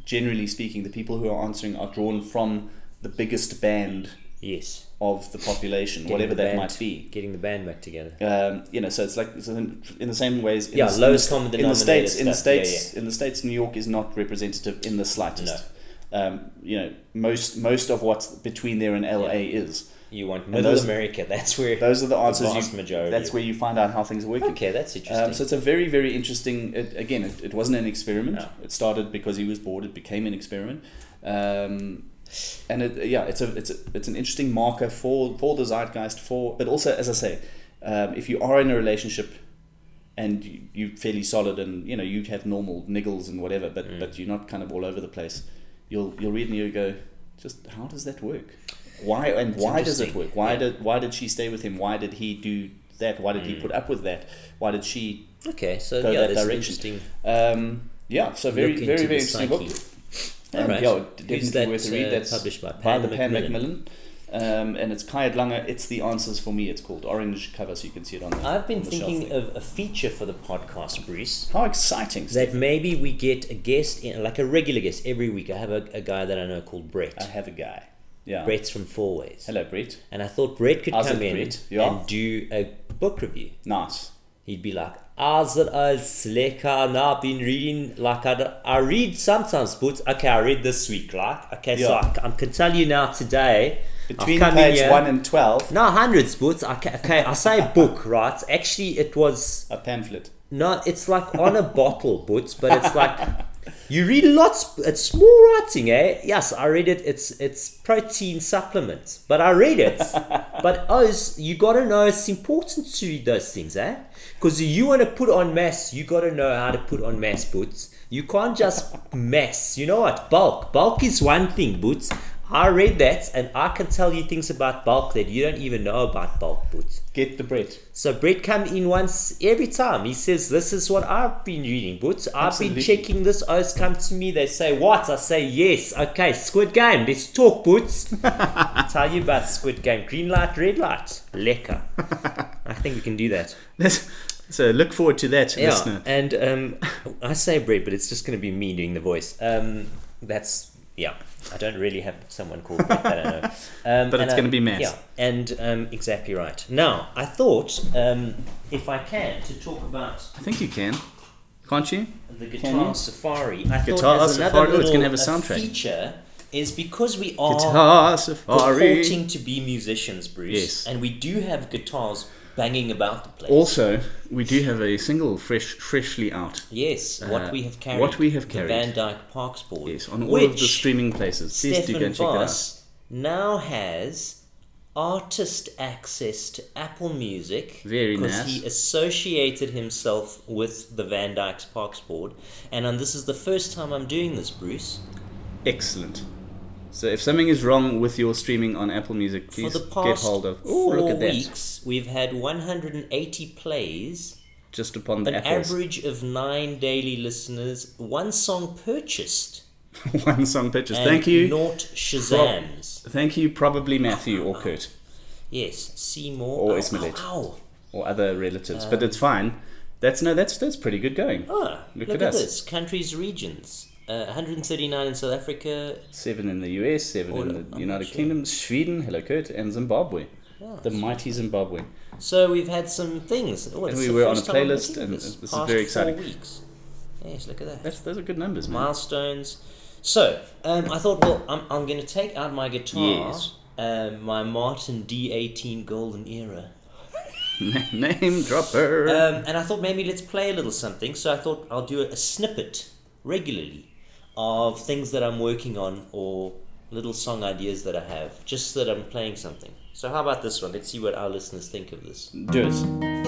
generally speaking, the people who are answering are drawn from the biggest band Yes. of the population, Getting whatever the that band- might be. Getting the band back together. Um, you know, so it's like so in, in the same ways. In Yeah, the, lowest the, common in the states. In the denominator stuff, yeah, states, in the states, New York is not representative in the slightest. Um, you know, most most of what's between there and LA is. You want Middle those- America. That's where Those are the answers. vast you, majority. that's where you find out how things are working. Okay, that's interesting. Um, so it's a very, very interesting. It, again, it, it wasn't an experiment. No. It started because he was bored. It became an experiment, um, and it, yeah, it's a it's a, it's an interesting marker for for the zeitgeist. For but also, as I say, um, if you are in a relationship and you, you're fairly solid and you know you have normal niggles and whatever, but Mm. but you're not kind of all over the place, you'll you'll read and you go, just how does that work? Why and why does it work? Why Yeah. did why did she stay with him? Why did he do that? Why did he Mm. put up with that? Why did she okay, so go yeah, that direction. interesting. um, yeah, so very, very, very interesting book. All And right. yeah, definitely that, worth a read. uh, That's published by? by Pan the Pan Macmillan? Um, and it's Khaya Dlanga. It's the answers for me. It's called orange cover, so you can see it on. The, I've been thinking of a feature for the podcast, Bruce. how exciting! That maybe we get a guest in, like a regular guest every week. I have a, a guy that I know called Brett. I have a guy. Yeah. Brett's from Fourways. Hello, Brett. And I thought Brett could How's come in Yeah. and do a book review. Nice. He'd be like, as it is lekker. Now I've been reading, like I, I read sometimes books. Okay, I read this week, like, okay, so Yeah. I, I can tell you now today. Between I've come in page here- one and twelve, No, hundreds books. Okay, okay, I say [LAUGHS] book, right? Actually, it was a pamphlet. no, it's like on a bottle, boots, but it's like you read lots. It's small writing, eh? Yes, I read it. It's it's protein supplements, but I read it. [LAUGHS] but oh, you got to know it's important to read those things, eh? Because you want to put on mass, you got to know how to put on mass boots. You can't just mass. You know what? Bulk. Bulk is one thing, boots. I read that, and I can tell you things about bulk that you don't even know about bulk, Boots. Get the bread. So Brett come in once every time. He says, "This is what I've been reading, Boots. I've been checking this. O's come to me. They say what? I say yes. Okay, Squid Game. Let's talk, Boots. [LAUGHS] tell you about Squid Game. Green light, red light. Lekker. I think we can do that. So look forward to that, Yeah, listener. and um, I say Brett, but it's just going to be me doing the voice. Um, that's yeah. I don't really have someone called Brett that I know. [LAUGHS] Um, But it's gonna um, be Matt. Yeah, and um, exactly right. Now, I thought um, if I can to talk about I think you can, can't you? the Can guitar you? safari. I Guitar thought as another Safari, oh, it's little gonna have a uh, soundtrack. feature is because we are Guitar Safari. purporting to be musicians, Bruce, Yes. and we do have guitars banging about the place. Also, we do have a single fresh, freshly out. Yes, what Uh, we have carried. what we have the carried. Van Dyke Parks board. Yes, on all of the streaming places. Please do go and check that out. Now has artist access to Apple Music. Very because he associated himself with the Van Dyke's Parks board, and um, this is the first time I'm doing this, Bruce. Excellent. So if something is wrong with your streaming on Apple Music, please For the get hold of. Oh, look at that! weeks, we've had 180 plays. Just upon the An apples. average of nine daily listeners, one song purchased, [LAUGHS] One song purchased. Thank you. Not Shazams. Thank you, probably Matthew or [LAUGHS] Kurt Yes, Seymour. Or Ow, Ismail. or other relatives, but it's fine. That's no, that's that's pretty good going. Ah, Look look, at at, us. this. Countries, regions. Uh, 139 in South Africa. Seven in the US, seven Oh, in the I'm United sure. Kingdom, Sweden, hello Kurt, and Zimbabwe. Yeah, The mighty Zimbabwe. So we've had some things. Oh, And we were on a playlist, and this. this is very exciting. Four weeks. Yes, look at that. That's those are good numbers, man. Milestones. So um, I thought, well, I'm, I'm going to take out my guitar, Yes. um, my Martin D18 Golden Era, [LAUGHS] Name dropper. um, and I thought maybe let's play a little something. So I thought I'll do a, a snippet regularly of things that I'm working on or little song ideas that I have, just that I'm playing something. So how about this one? Let's see what our listeners think of this. Do it.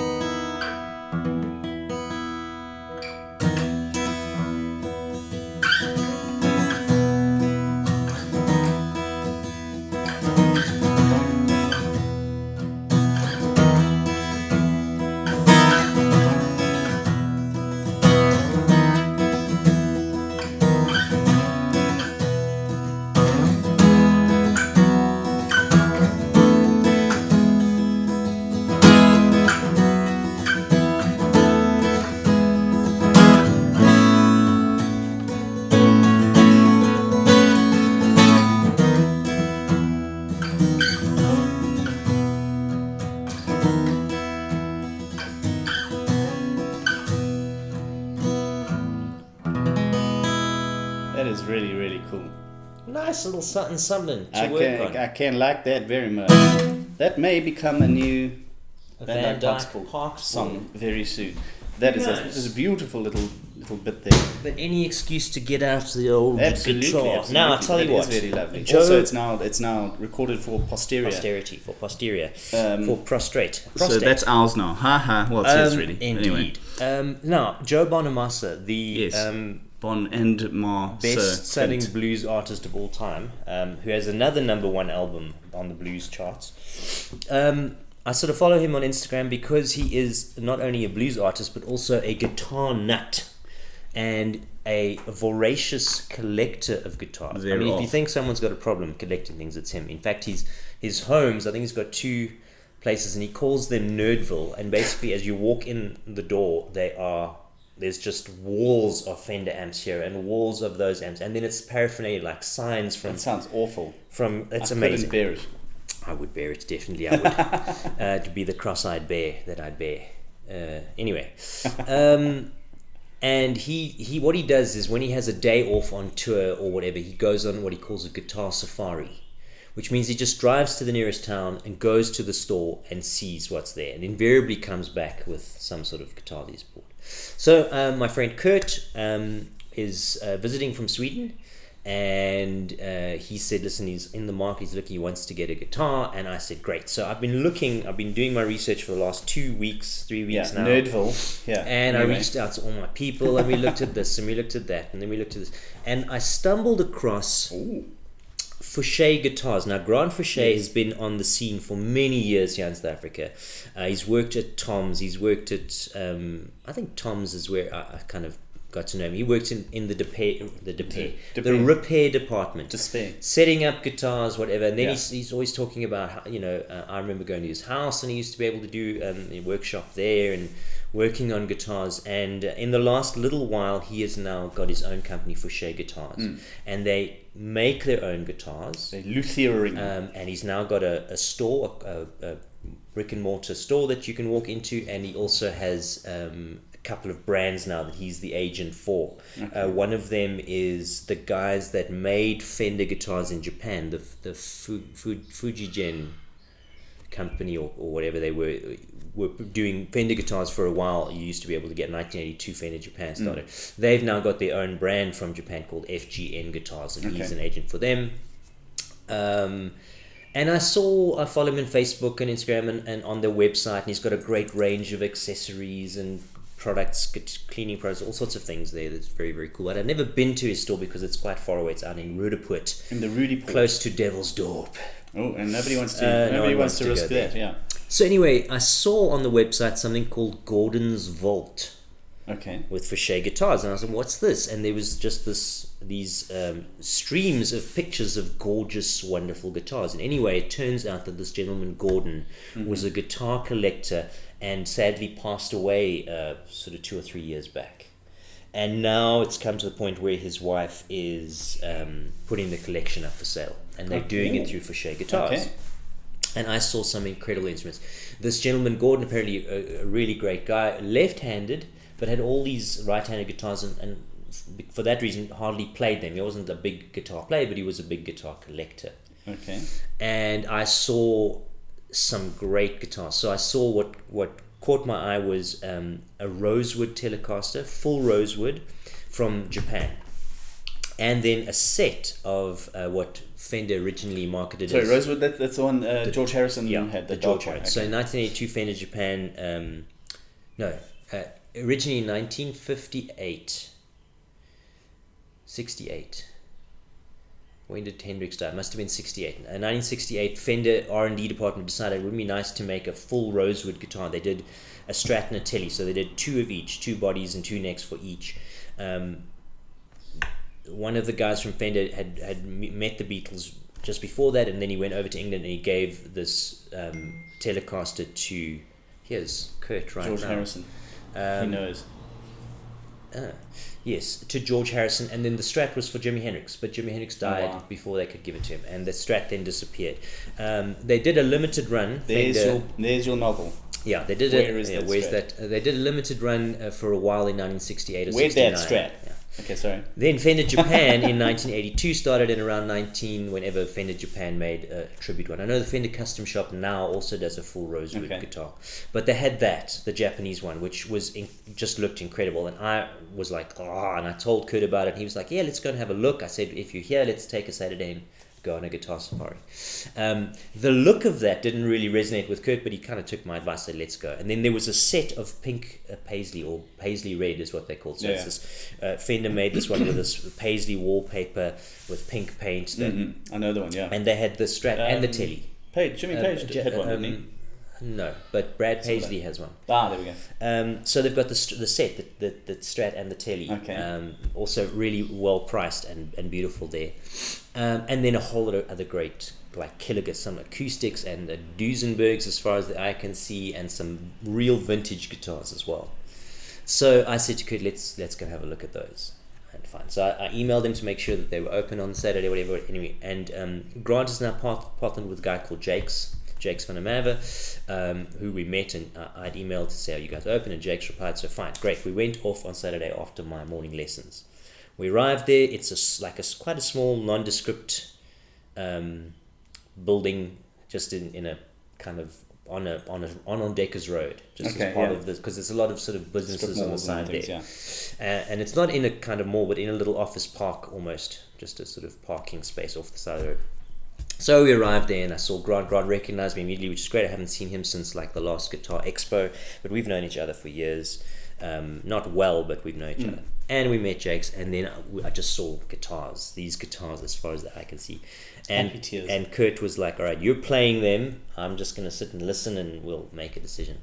Something, something to I work can on. I can like that very much. That may become a new A Van Van Dyke Dyke Parks Parks song very soon. That is a, this is a beautiful little little bit there. But any excuse to get out the old Absolutely, guitar. absolutely. Now I tell That you is what, very lovely. Joe- also, it's now it's now recorded for posterior. posterity for posterior Um, for prostrate. So that's ours now. Ha ha. Well, it's his Um, really. Indeed. Anyway, Um, now, Joe Bonamassa, the Yes. um, Bon and Ma. best-selling Sir, blues artist of all time, um, who has another number one album on the blues charts. Um, I sort of follow him on Instagram because he is not only a blues artist but also a guitar nut and a voracious collector of guitars. I Very mean, if you think someone's got a problem collecting things, it's him. In fact, he's his homes. I think he's got two places, and he calls them Nerdville. And basically, as you walk in the door, they are there's just walls of Fender amps here and walls of those amps, and then it's paraphernalia like signs from That sounds awful. from. It's I amazing. couldn't bear it. I would bear it definitely. I would [LAUGHS] uh, to be the cross-eyed bear that I'd bear. Uh, anyway, [LAUGHS] um, and he he what he does is when he has a day off on tour or whatever, he goes on what he calls a guitar safari, which means he just drives to the nearest town and goes to the store and sees what's there, and invariably comes back with some sort of guitar that he's bought. So um, my friend Kurt um, is uh, visiting from Sweden and uh, he said, "Listen, he's in the market. He's looking. He wants to get a guitar." And I said, "Great." So I've been looking. I've been doing my research for the last two weeks, three Yeah, weeks now. Nerdville. Yeah. And I reached out to all my people, and we looked at this, and we looked at that, and then we looked at this, and I stumbled across Ooh. Fouché Guitars. Now, Grant Fouché has been on the scene for many years here in South Africa. Uh, he's worked at Tom's. He's worked at, um, I think Tom's is where I, I kind of got to know him. He worked in, in the repair, the repair, the Repair. department Despair. setting up guitars, whatever. And then Yeah. he's, he's always talking about, how, you know, uh, I remember going to his house and he used to be able to do um, a workshop there and working on guitars. And uh, in the last little while, he has now got his own company, Fouché Guitars. And they make their own guitars. The Luthering. Um, and he's now got a, a store, a, a, brick and mortar store that you can walk into, and he also has um, couple of brands now that he's the agent for. Uh, one of them is the guys that made Fender guitars in Japan, the the Fu, Fu, Fujigen company or, or whatever they were were doing Fender guitars for a while. You used to be able to get 1982 Fender Japan started. They've now got their own brand from Japan called FGN Guitars, and he's an agent for them. Um, and I saw, I follow him on Facebook and Instagram and, and on their website, and he's got a great range of accessories and products, cleaning products, all sorts of things there. That's very, very cool. But I've never been to his store because it's quite far away. It's out in Roodepoort, in the Roodepoort. close to Devil's Dorp. Oh, and nobody wants to. Uh, nobody one wants wants to to risk that. Yeah. So anyway, I saw on the website something called Gordon's Vault. Okay. with Fouché guitars, and I was like, "What's this?" And there was just this these um, streams of pictures of gorgeous, wonderful guitars. And anyway, it turns out that this gentleman Gordon was a guitar collector and sadly passed away uh, sort of two or three years back. And now it's come to the point where his wife is um, putting the collection up for sale, and they're doing it through Fouché guitars Okay. and I saw some incredible instruments. This gentleman Gordon, apparently a, a really great guy, left-handed, but had all these right-handed guitars, and, and for that reason, hardly played them. He wasn't a big guitar player, but he was a big guitar collector. Okay. And I saw some great guitars. So I saw what what caught my eye was um, a rosewood Telecaster, full rosewood, from Japan. And then a set of uh, what Fender originally marketed Sorry, as Rosewood. That, that's the one uh, George Harrison yeah, had. the The, George. Harrison. So in 1982, Fender Japan, um, no, uh, originally in 1958, 68. When did Hendrix die? It must have been 68. In 1968, Fender R&D department decided it would be nice to make a full rosewood guitar. They did a Strat and a Telly, so they did two of each, two bodies and two necks for each. Um, one of the guys from Fender had had met the Beatles just before that, and then he went over to England and he gave this um, Telecaster to here's Kurt right George now. Harrison. he Um, knows. ah, yes, to George Harrison, and then the Strat was for Jimi Hendrix, but Jimi Hendrix died Oh, wow. before they could give it to him, and the Strat then disappeared. Um, they did a limited run. There's Fender- your there's your novel. yeah, they did Where a, is yeah, that where's Strat? that? Uh, they did a limited run uh, for a while in 1968 or Where's 69. that Strat? Yeah. Okay, sorry. Then Fender [LAUGHS] Japan in 1982 started, and around 19, whenever Fender Japan made a tribute one. I know the Fender Custom Shop now also does a full rosewood Okay. guitar, but they had that, the Japanese one, which was in, just looked incredible. And I was like, oh, and I told Kurt about it. And he was like, yeah, let's go and have a look. I said, if you're here, let's take a Saturday and go on a guitar safari. Um, the look of that didn't really resonate with Kurt, but he kind of took my advice, said, let's go. And then there was a set of pink uh, paisley, or paisley red is what they call. So Yeah. it's this uh, Fender made this one with this paisley wallpaper with pink paint, that, Mhm. I know the one. Yeah. and they had the Strat and the Um, Telly. Page Jimmy Uh, Page Ja- had one, didn't he? No, but Brad Paisley has one. Ah, there we go. Um, so they've got the, the set, the, the, the Strat and the Telly. Okay. Um, also really well priced and, and beautiful there. Um, and then a whole lot of other great, like Killiger, some acoustics and the Duesenbergs as far as the eye can see, and some real vintage guitars as well. So I said to Kurt, let's, let's go have a look at those. And fine. So I, I emailed them to make sure that they were open on Saturday, whatever. Anyway, and um, Grant is now part, partnered with a guy called Jakes, Jakes van der um, who we met, and I'd emailed to say, "Are you guys open?" And Jakes replied, "So fine, great." We went off on Saturday after my morning lessons. We arrived there. It's a like a, quite a small, nondescript um, building, just in, in a kind of on a on a on on Deckers Road, just Okay, as part yeah. of this because there's a lot of sort of businesses on the side there. things, yeah. Uh, and it's not in a kind of mall, but in a little office park almost, just a sort of parking space off the side of the road. So we arrived there, and I saw Grant. Grant recognized me immediately, which is great. I haven't seen him since like the last Guitar Expo, but we've known each other for years. um, not well, but we've known each other. And we met Jakes, and then I, I just saw guitars, these guitars, as far as I can see. And and Kurt was like, "All right, you're playing them. I'm just gonna sit and listen, and we'll make a decision."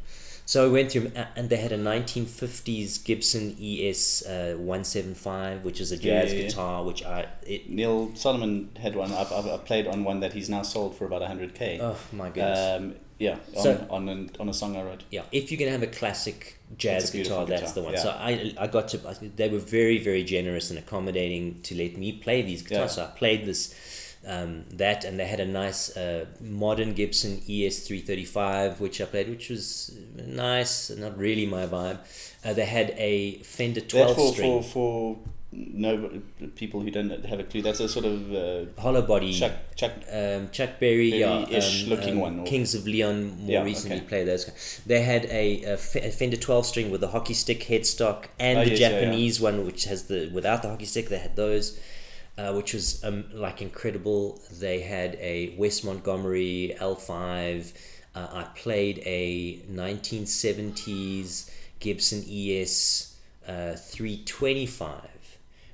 So I went through, a- and they had a 1950s Gibson ES uh, 175, which is a jazz Yeah, yeah, yeah. guitar, which I it. Neil Solomon had one. I've, I've, played on one that he's now sold for about 100k. Oh my goodness! um, yeah, on, So- on, an, on a song I wrote. yeah, if you're gonna have a classic jazz a beautiful guitar, that's the guitar, one. So I I got to I, they were very very generous and accommodating to let me play these guitars. Yeah. So I played this um, that and they had a nice uh, modern Gibson ES three thirty five which I played, which was nice, not really my vibe. Uh, they had a Fender twelve for, string for, for no people who don't have a clue. That's a sort of uh, hollow body. Chuck, Chuck um, Chuck Berry, yeah, Berry-ish um, looking um, one, or- Kings of Leon more Yeah, recently okay. played those. They had a Fender 12 string with a hockey stick headstock and Oh, the yes, yeah, yeah. Japanese one, which has the without the hockey stick. They had those, uh, which was um, like incredible. They had a Wes Montgomery L5. Uh, I played a 1970s Gibson ES uh, 325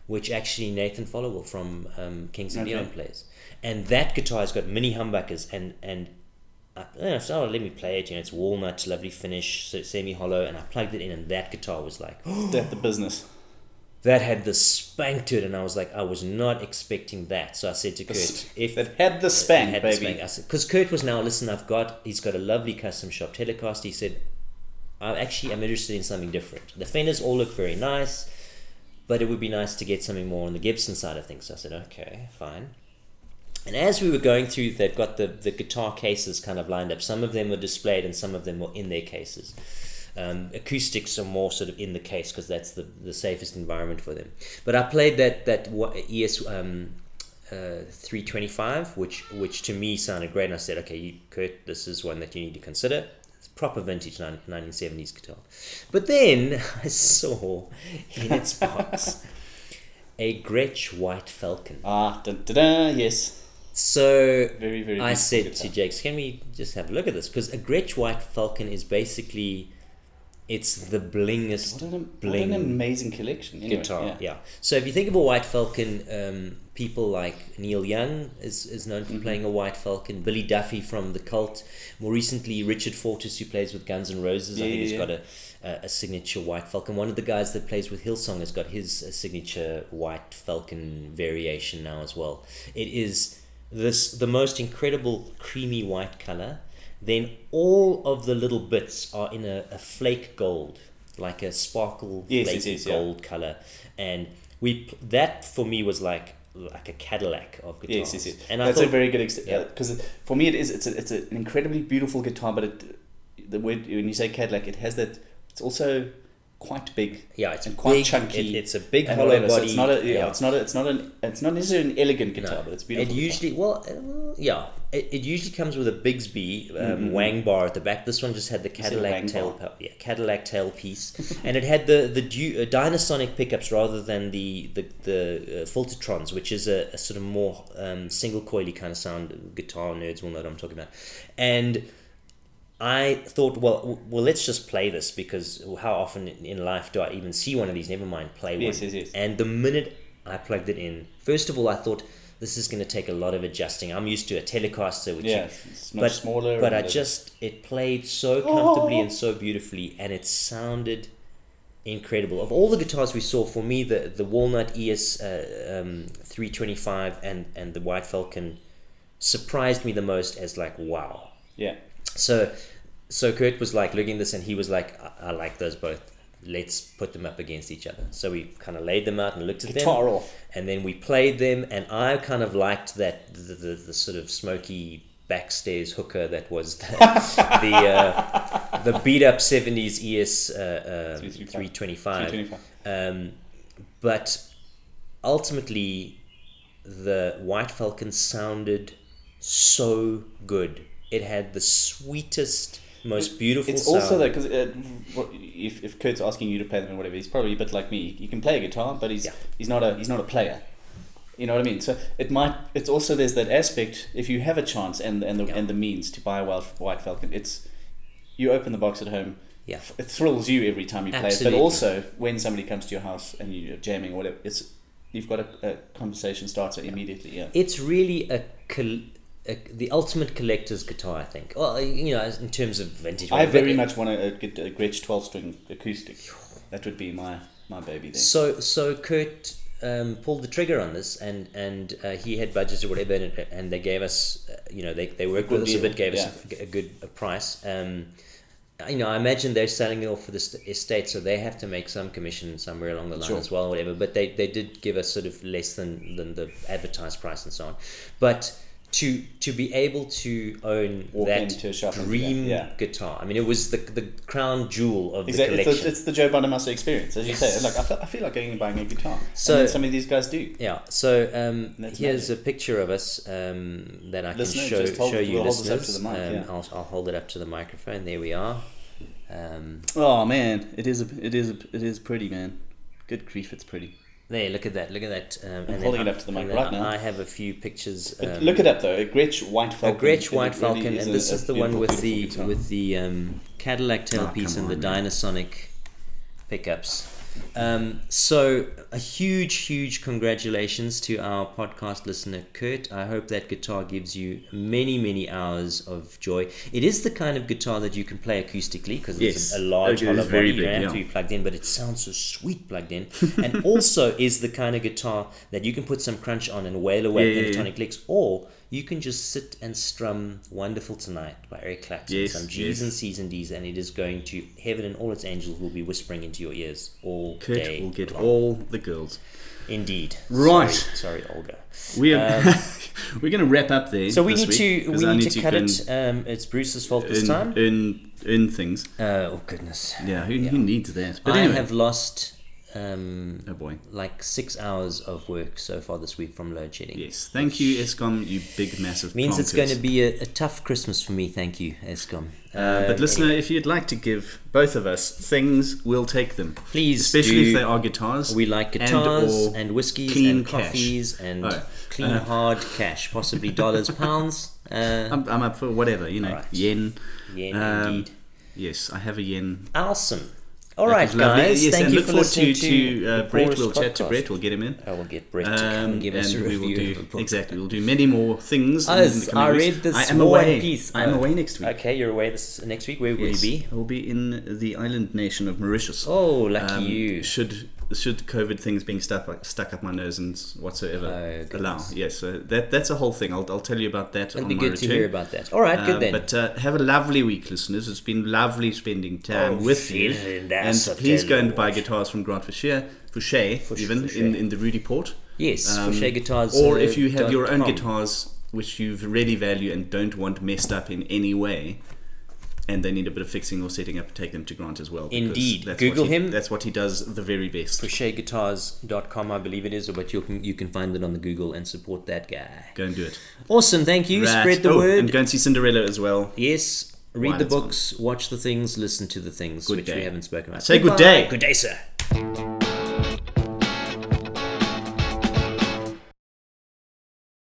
which actually Nathan Followill from um, Kings of Okay. Leon plays. And that guitar's got mini humbuckers and and I, you know, so let me play it. You know, it's walnut, lovely finish, so semi hollow, and I plugged it in, and that guitar was like [GASPS] that the business. That had the spank to it, and I was like, I was not expecting that. So I said to Kurt, if That had the spank, had baby. spank. I said, because Kurt was now, listen, I've got, he's got a lovely custom shop telecast. He said, I actually am interested in something different. The Fenders all look very nice, but it would be nice to get something more on the Gibson side of things. So I said, okay, fine. And as we were going through, they've got the, the guitar cases kind of lined up. Some of them were displayed and some of them were in their cases. Um, acoustics are more sort of in the case because that's the, the safest environment for them. But I played that that ES um, uh, 325, which which to me sounded great. And I said, okay, you, Kurt, this is one that you need to consider. It's proper vintage 1970s guitar. But then [LAUGHS] I saw in its box a Gretsch White Falcon. Ah, da, da, da, yes. So Very, very I said guitar. to Jakes, can we just have a look at this? Because a Gretsch White Falcon is basically, it's the blingest What an, what bling an amazing collection. Anyway, guitar. yeah. Yeah. So if you think of a White Falcon, um, people like Neil Young is, is known Mm-hmm. for playing a White Falcon. Billy Duffy from the Cult. More recently, Richard Fortus, who plays with Guns N' Roses. I think yeah, he's yeah. got a, a, a signature White Falcon. One of the guys that plays with Hillsong has got his signature White Falcon variation now as well. It is this the most incredible creamy white color. Then all of the little bits are in a, a flake gold, like a sparkle Yes, flake yes, yes, yeah. gold color, and we that for me was like like a Cadillac of guitars. Yes, yes, yes. And I That's thought, a very good example. Yeah. Uh, because for me, it is. It's a, it's an incredibly beautiful guitar, but it, the word when you say Cadillac, it has that. It's also quite big. yeah, it's and quite big, chunky it- it's a big hollow whatever. body. So it's not a. Yeah, yeah. It's not a. It's not an. It's not necessarily an elegant guitar, No. but it's beautiful. It guitar. usually, well, uh, yeah, it, it usually comes with a Bigsby um, wang bar at the back. This one just had the Mm-hmm. Cadillac tail, bar? yeah, Cadillac tail piece, [LAUGHS] and it had the the du- uh, Dynasonic pickups rather than the the the uh, Filtertrons, which is a, a sort of more um, single coily kind of sound. Guitar nerds will know what I'm talking about, and. I thought, well, well, let's just play this because how often in- life do I even see one of these? Never mind, play Yes, one. yes, yes. And the minute I plugged it in, first of all, I thought this is going to take a lot of adjusting. I'm used to a Telecaster, which Yeah, it's much smaller. but I the- just it played so comfortably and so beautifully, and it sounded incredible. Of all the guitars we saw, for me, the the Walnut ES uh, um, 325 and and the White Falcon surprised me the most as like wow. yeah. So, so Kurt was like looking at this, and he was like, I, I like those both. Let's put them up against each other. So we kind of laid them out and looked at them, off. and then we played them. And I kind of liked that the, the, the sort of smoky backstairs hooker that was the [LAUGHS] the, uh, the beat up seventies ES uh, um, 335. three twenty five. 325. Um, but ultimately, the White Falcon sounded so good. It had the sweetest, most beautiful. It's sound. also though because uh, if if Kurt's asking you to play them and whatever, he's probably a bit like me. He can play a guitar, but he's Yeah. he's not a he's not a player. You know what I mean? So it might. It's also there's that aspect. If you have a chance and and the Yeah. and the means to buy a Wild White Falcon, it's you open the box at home. Yeah. it thrills you every time you play it. But also when somebody comes to your house and you're jamming or whatever, it's you've got a, a conversation starter immediately. Yeah. It's really a, col- a the ultimate collector's guitar, I think. Well, you know, in terms of vintage. I very it- much want to get a Gretsch 12 string acoustic. That would be my, my baby there. So so Kurt um, pulled the trigger on this, and and uh, he had budgets or whatever, and, and they gave us, uh, you know, they, they worked with Good us a bit, gave yeah. us a, a good a price. Um, you know, I imagine they're selling it off for the estate, so they have to make some commission somewhere along the line Sure. as well, or whatever. But they, they did give us sort of less than, than the advertised price and so on. But to to be able to own Walk that into a shop dream yeah. guitar, I mean, it was the the crown jewel of Exactly, the it's collection. the, it's the Joe Bonamassa experience, as you Yes. say. Like I feel, I feel like going and buying a guitar. So- and some of these guys do. Yeah. So um, here's magic. a picture of us um, that I can Listener, show hold- show you we'll hold this up to listeners. the mic, um, yeah. I'll, I'll hold it up to the microphone. There we are. Um, Oh man, it is a, it is a, it is pretty, man. Good grief, it's pretty. There, look at that. Look at that. Um, and then holding it up to the mic right now. I have a few pictures. Um, look it up though, a Gretsch White a Falcon. Gretsch It White Falcon, is and this a is the one with the guitar. with the um, Cadillac tailpiece come and the on, man. Dynasonic pickups. Um, so a huge, huge congratulations to our podcast listener Kurt. I hope that guitar gives you many, many hours of joy. It is the kind of guitar that you can play acoustically because it's Yes. a, a large is hollow body. You don't big, have to be plugged in, but it sounds so sweet plugged in. [LAUGHS] and also is the kind of guitar that you can put some crunch on and wail away Yeah, yeah, yeah. pentatonic licks, or you can just sit and strum "Wonderful Tonight" by Eric Clapton, Yes, some G's yes. and C's and D's, and it is going to heaven and all its angels will be whispering into your ears all Kurt day. will get long. all the girls. Indeed. Right. Sorry, sorry Olga. We are, [LAUGHS] we're going to wrap up there. Um, So we need week, to we I need to cut it. Um, it's Bruce's fault this and time. In earn things. Uh, oh goodness. Yeah, who, who needs that? But I anyway. have lost um, oh boy. like six hours of work so far this week from load shedding. Yes. Thank you, Eskom, you big, massive Means it's going to be a, a tough Christmas for me. Thank you, Eskom. Uh, but listener, if you'd like to give both of us things, we'll take them. Please Especially if they are guitars. We like and guitars or and, whiskies clean and cash. coffees and Oh, clean uh, hard cash, possibly [LAUGHS] dollars, pounds, uh, I'm, I'm up for whatever, you know. Alright. Yen. yen Um, indeed. Yes, I have a yen. Awesome. All right, was lovely. guys. Yes, thank and you look for forward listening to, to, uh, Brett. We'll chat to. Brett. We'll get him in. I will get Brett to come Um, and give us a and we will review. of do [LAUGHS] exactly. We'll do many more things. in Us, the I read this I am away. Peace. I am Oh, away next week. Okay, you're away this next week. Where will Yes, you be? I will be in the island nation of Mauritius. Oh, lucky Um, you. Should should COVID things being stuck stuck up my nose and whatsoever Oh, allow? Yes, so that that's a whole thing. I'll, I'll tell you about that. It'll on be good to hear about that. All right, good Uh, then. But uh, have a lovely week, listeners. It's been lovely spending time Oh, with you. And please go and buy guitars from Grant Fouché, Fouché even in, in the Roodepoort. yes, Um, Fouché Guitars. Or uh, if you have your own com. guitars which you really value and don't want messed up in any way, and they need a bit of fixing or setting up, to take them to Grant as well. because Indeed. that's Google what he, him. That's what he does the very best. FouchéGuitars.com, I believe it is, but you can you can find it on the Google and support that guy. Go and do it. Awesome, thank you. Right. Spread the Oh, word. And go and see Cinderella as well. yes, read Why, the books, watch the things, listen to the things, Good which we haven't spoken about. Say good day. Good day, sir.